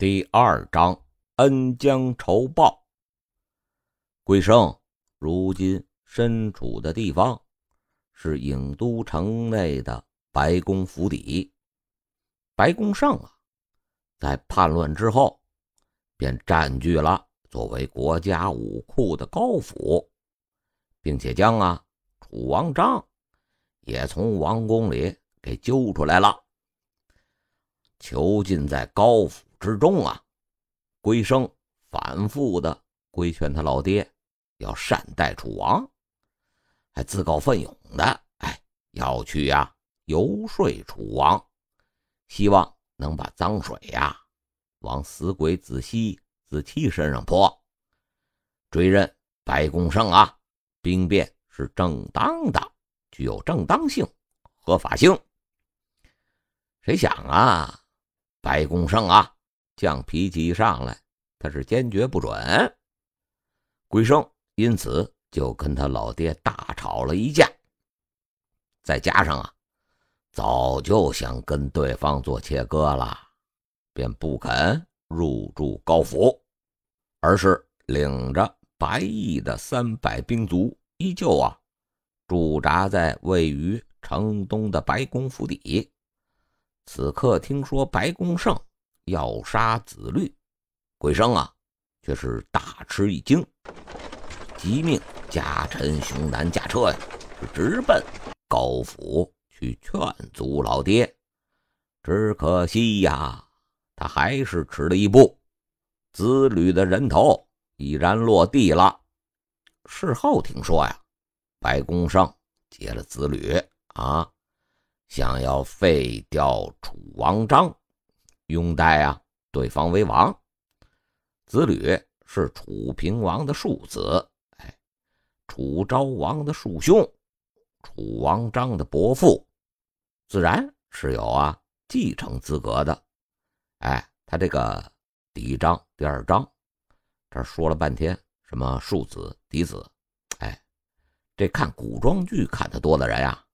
第二章恩将仇报。桂生如今身处的地方是郢都城内的白宫府邸。白宫胜啊，在叛乱之后，便占据了作为国家武库的高府，并且将啊楚王章也从王宫里给揪出来了，囚禁在高府。之中啊，龟生反复的规劝他老爹要善待楚王，还自告奋勇的哎要去呀游说楚王，希望能把脏水呀往死鬼子西、子期身上泼，追认白公胜啊兵变是正当的，具有正当性、合法性。谁想啊，白公胜啊！犟脾气一上来，他是坚决不准。龟生因此就跟他老爹大吵了一架。再加上啊，早就想跟对方做切割了，便不肯入住高府，而是领着白毅的三百兵卒，依旧啊驻扎在位于城东的白宫府邸。此刻听说白宫胜。要杀子律，鬼生啊，却是大吃一惊，急命家臣熊男驾车呀，直奔高府去劝阻老爹。只可惜呀，他还是迟了一步，子吕的人头已然落地了。事后听说呀，白公胜接了子吕啊，想要废掉楚王章。拥戴啊，对方为王。子吕是楚平王的庶子，哎，楚昭王的庶兄，楚王章的伯父，自然是有啊继承资格的。哎，他这个嫡章第二章，这说了半天什么庶子嫡子，哎，这看古装剧看的多的人呀，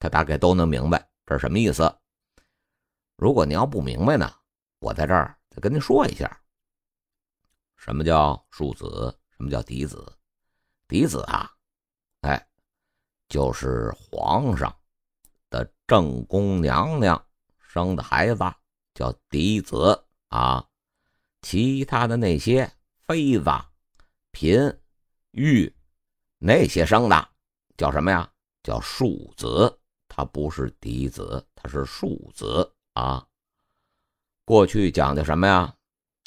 他大概都能明白这是什么意思。如果你要不明白呢，我在这儿再跟您说一下，什么叫庶子，什么叫嫡子。嫡子啊，哎，就是皇上的正宫娘娘生的孩子叫嫡子啊，其他的那些妃子、嫔、御那些生的叫什么呀？叫庶子，他不是嫡子，他是庶子。啊，过去讲究什么呀？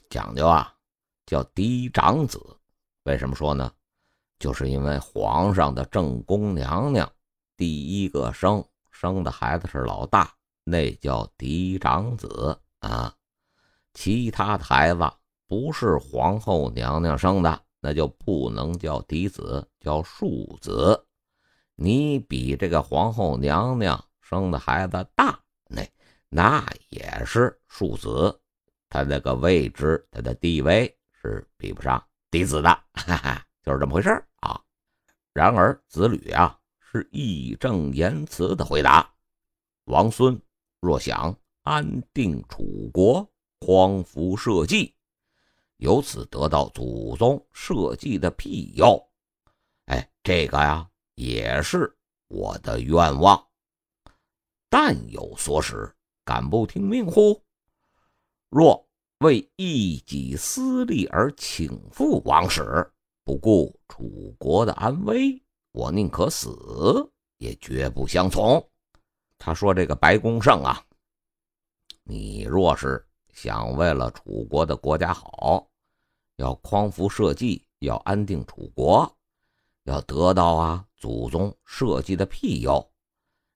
讲究啊，叫嫡长子。为什么说呢？就是因为皇上的正宫娘娘第一个生生的孩子是老大，那叫嫡长子啊。其他的孩子不是皇后娘娘生的，那就不能叫嫡子，叫庶子。你比这个皇后娘娘生的孩子大，那。那也是庶子，他那个位置，他的地位是比不上嫡子的，哈哈，就是这么回事啊。然而子吕啊，是义正言辞的回答：“王孙若想安定楚国，匡扶社稷，由此得到祖宗社稷的庇佑，哎，这个呀，也是我的愿望。但有所使。”敢不听命乎？若为一己私利而请赴王室，不顾楚国的安危，我宁可死，也绝不相从。他说：“这个白公胜啊，你若是想为了楚国的国家好，要匡扶社稷，要安定楚国，要得到啊祖宗社稷的庇佑，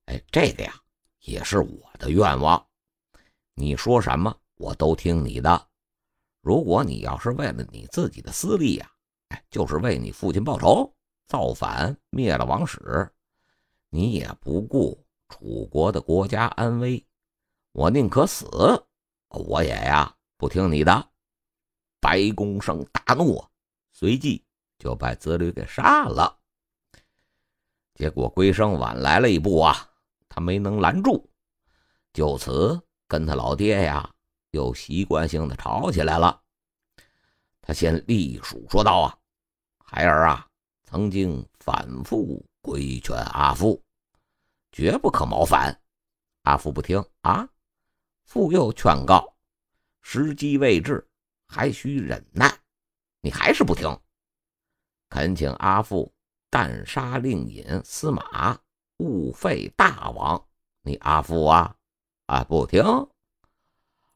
哎，这个呀。”也是我的愿望，你说什么我都听你的。如果你要是为了你自己的私利呀，哎，就是为你父亲报仇，造反灭了王室，你也不顾楚国的国家安危，我宁可死，我也呀不听你的。白公胜大怒，随即就把子吕给杀了。结果龟生晚来了一步啊。他没能拦住，就此跟他老爹呀又习惯性的吵起来了。他先立数说道：“啊，孩儿啊，曾经反复规劝阿父，绝不可谋反。阿父不听啊，父又劝告，时机未至，还需忍耐。你还是不听，恳请阿父但杀令尹司马，勿废大王。你阿父啊，啊不听。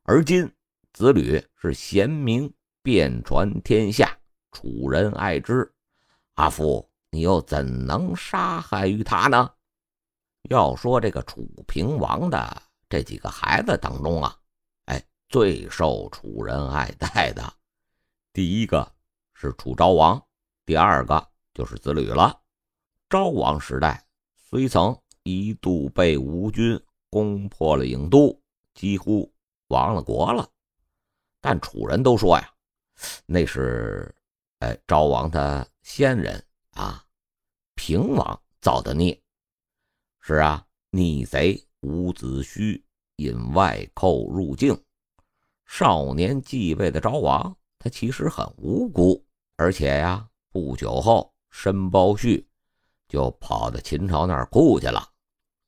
而今子吕是贤明。”遍传天下，楚人爱之。阿父，你又怎能杀害于他呢？要说这个楚平王的这几个孩子当中啊，哎，最受楚人爱戴的，第一个是楚昭王，第二个就是子吕了。昭王时代虽曾一度被吴军攻破了郢都，几乎亡了国了，但楚人都说呀。那是，哎，昭王的先人啊，平王造的孽。是啊，逆贼伍子胥引外寇入境，少年继位的昭王，他其实很无辜。而且呀，不久后申包胥就跑到秦朝那儿哭去了，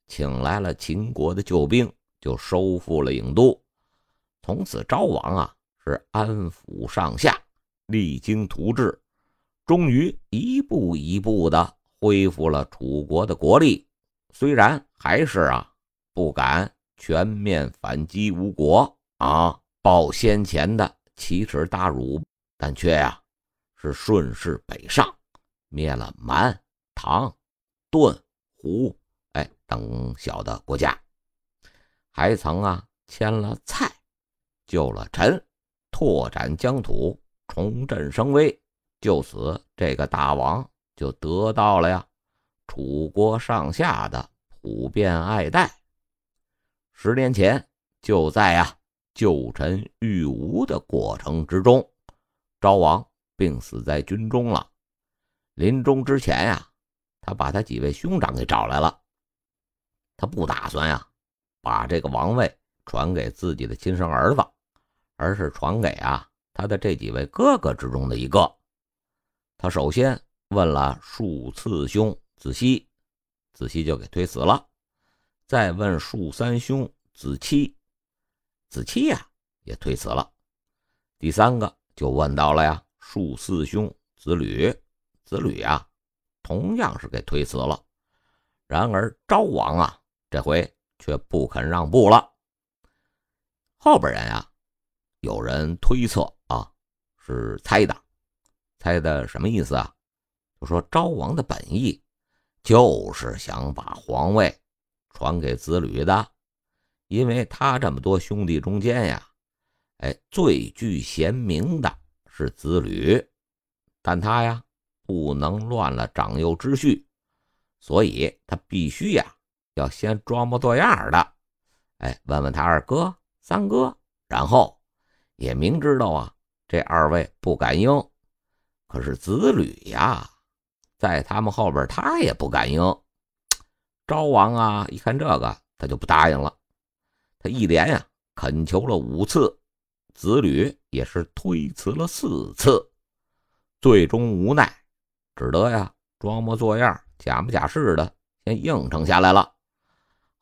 请来了秦国的救兵，就收复了郢都。从此，昭王啊。是安抚上下，励精图治，终于一步一步的恢复了楚国的国力。虽然还是啊不敢全面反击吴国啊，报先前的奇耻大辱，但却呀是顺势北上，灭了蛮、唐、顿、胡等小的国家，还曾啊迁了蔡，救了陈。拓展疆土，重振声威，就此这个大王就得到了呀楚国上下的普遍爱戴。十年前，就在呀救陈御吴的过程之中，昭王病死在军中了。临终之前呀，他把他几位兄长给找来了，他不打算呀把这个王位传给自己的亲生儿子。而是传给啊他的这几位哥哥之中的一个。他首先问了数次兄子熙，子熙就给推辞了；再问数三兄子期，子期呀也推辞了。第三个就问到了呀数四兄子吕，子吕呀同样是给推辞了。然而昭王啊这回却不肯让步了。后边人啊。有人推测啊，是猜的，猜的什么意思啊？就说昭王的本意就是想把皇位传给子吕的，因为他这么多兄弟中间呀，哎，最具贤明的是子吕，但他呀不能乱了长幼之序，所以他必须呀要先装模作样的，哎，问问他二哥、三哥，然后。也明知道啊，这二位不敢应，可是子吕呀，在他们后边，他也不敢应。昭王啊，一看这个，他就不答应了。他一连呀恳求了五次，子吕也是推辞了四次，最终无奈，只得呀装模作样、假模假式的先应承下来了，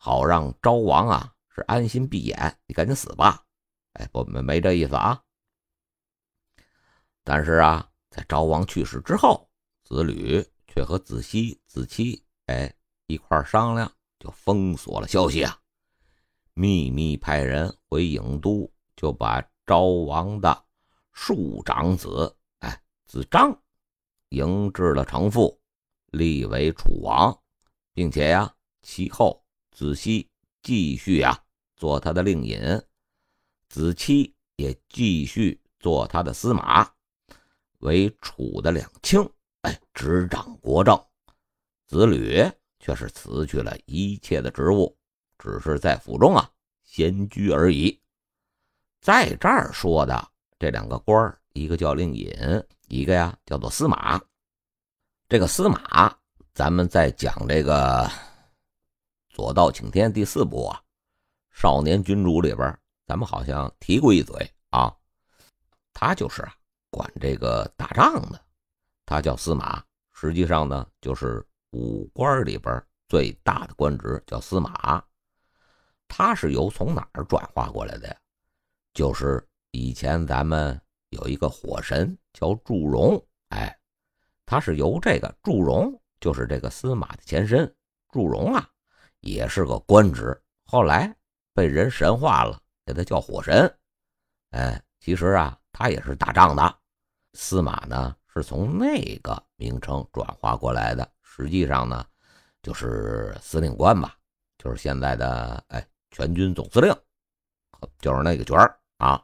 好让昭王啊是安心闭眼，你赶紧死吧。哎，不没没这意思啊！但是啊，在昭王去世之后，子吕却和子熙、子期哎一块商量，就封锁了消息啊，秘密派人回郢都，就把昭王的庶长子哎子张迎至了城父，立为楚王，并且呀，其后子熙继续啊做他的令尹。子期也继续做他的司马，为楚的两卿，哎，执掌国政。子吕却是辞去了一切的职务，只是在府中啊闲居而已。在这儿说的这两个官一个叫令尹，一个呀叫做司马。这个司马，咱们在讲这个《左道请天》第四部啊，《少年君主》里边。咱们好像提过一嘴啊。他就是啊，管这个打仗的，他叫司马，实际上呢，就是武官里边最大的官职，叫司马。他是由从哪儿转化过来的呀？就是以前咱们有一个火神叫祝融，哎，他是由这个祝融，就是这个司马的前身。祝融啊，也是个官职，后来被人神化了，给他叫火神。哎，其实啊，他也是打仗的。司马呢，是从那个名称转化过来的，实际上呢，就是司令官吧，就是现在的哎。全军总司令，就是那个角儿啊，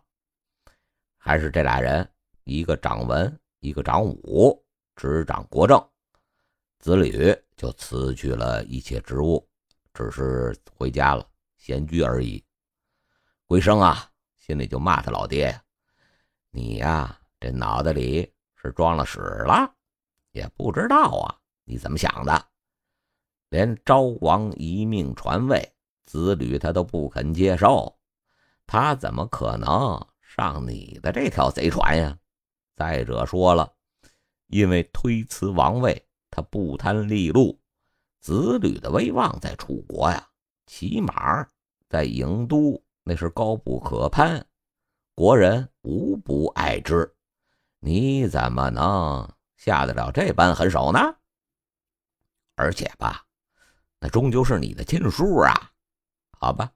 还是这俩人，一个掌文，一个掌武，执掌国政。子吕就辞去了一切职务，只是回家了，闲居而已。龟生啊，心里就骂他老爹：“你呀，这脑袋里是装了屎了，也不知道啊，你怎么想的？连昭王一命传位。”子吕他都不肯接受，他怎么可能上你的这条贼船呀？再者说了，因为推辞王位，他不贪利禄，子吕的威望在楚国呀，起码在郢都那是高不可攀，国人无不爱之。你怎么能下得了这般狠手呢？而且吧，那终究是你的亲叔啊！好吧，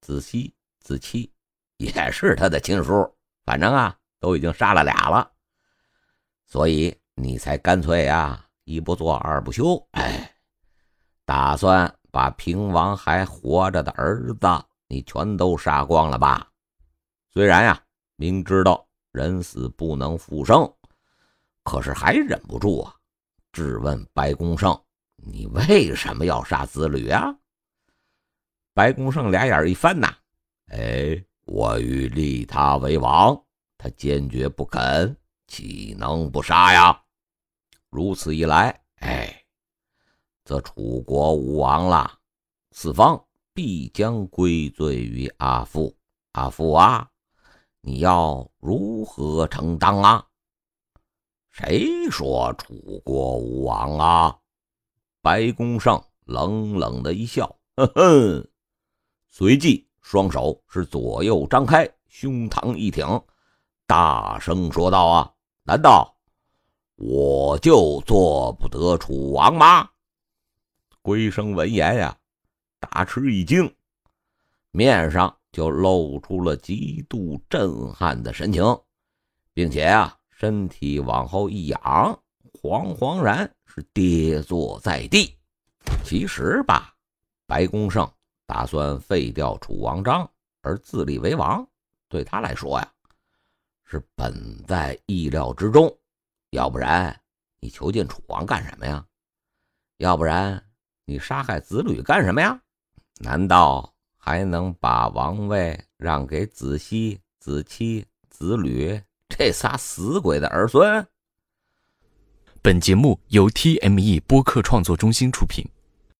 子熙、子期也是他的亲叔，反正啊，都已经杀了俩了，所以你才干脆啊，一不做二不休，哎，打算把平王还活着的儿子你全都杀光了吧？虽然呀，明知道人死不能复生，可是还忍不住啊，质问白公胜：“你为什么要杀子吕啊？”白公胜俩眼一翻呐，哎，我欲立他为王，他坚决不肯，岂能不杀呀？如此一来，哎，则楚国无王了，四方必将归罪于阿父。阿父啊，你要如何承担啊？谁说楚国无王啊？白公胜冷冷的一笑，呵呵。随即，双手是左右张开，胸膛一挺，大声说道：“啊，难道我就做不得楚王吗？”龟生闻言呀，大吃一惊，面上就露出了极度震撼的神情，并且啊，身体往后一仰，惶惶然是跌坐在地。其实吧，白公胜。打算废掉楚王章而自立为王，对他来说呀，是本在意料之中。要不然你囚禁楚王干什么呀？要不然你杀害子吕干什么呀？难道还能把王位让给子熙、子期、子吕这仨死鬼的儿孙？本节目由 TME 播客创作中心出品。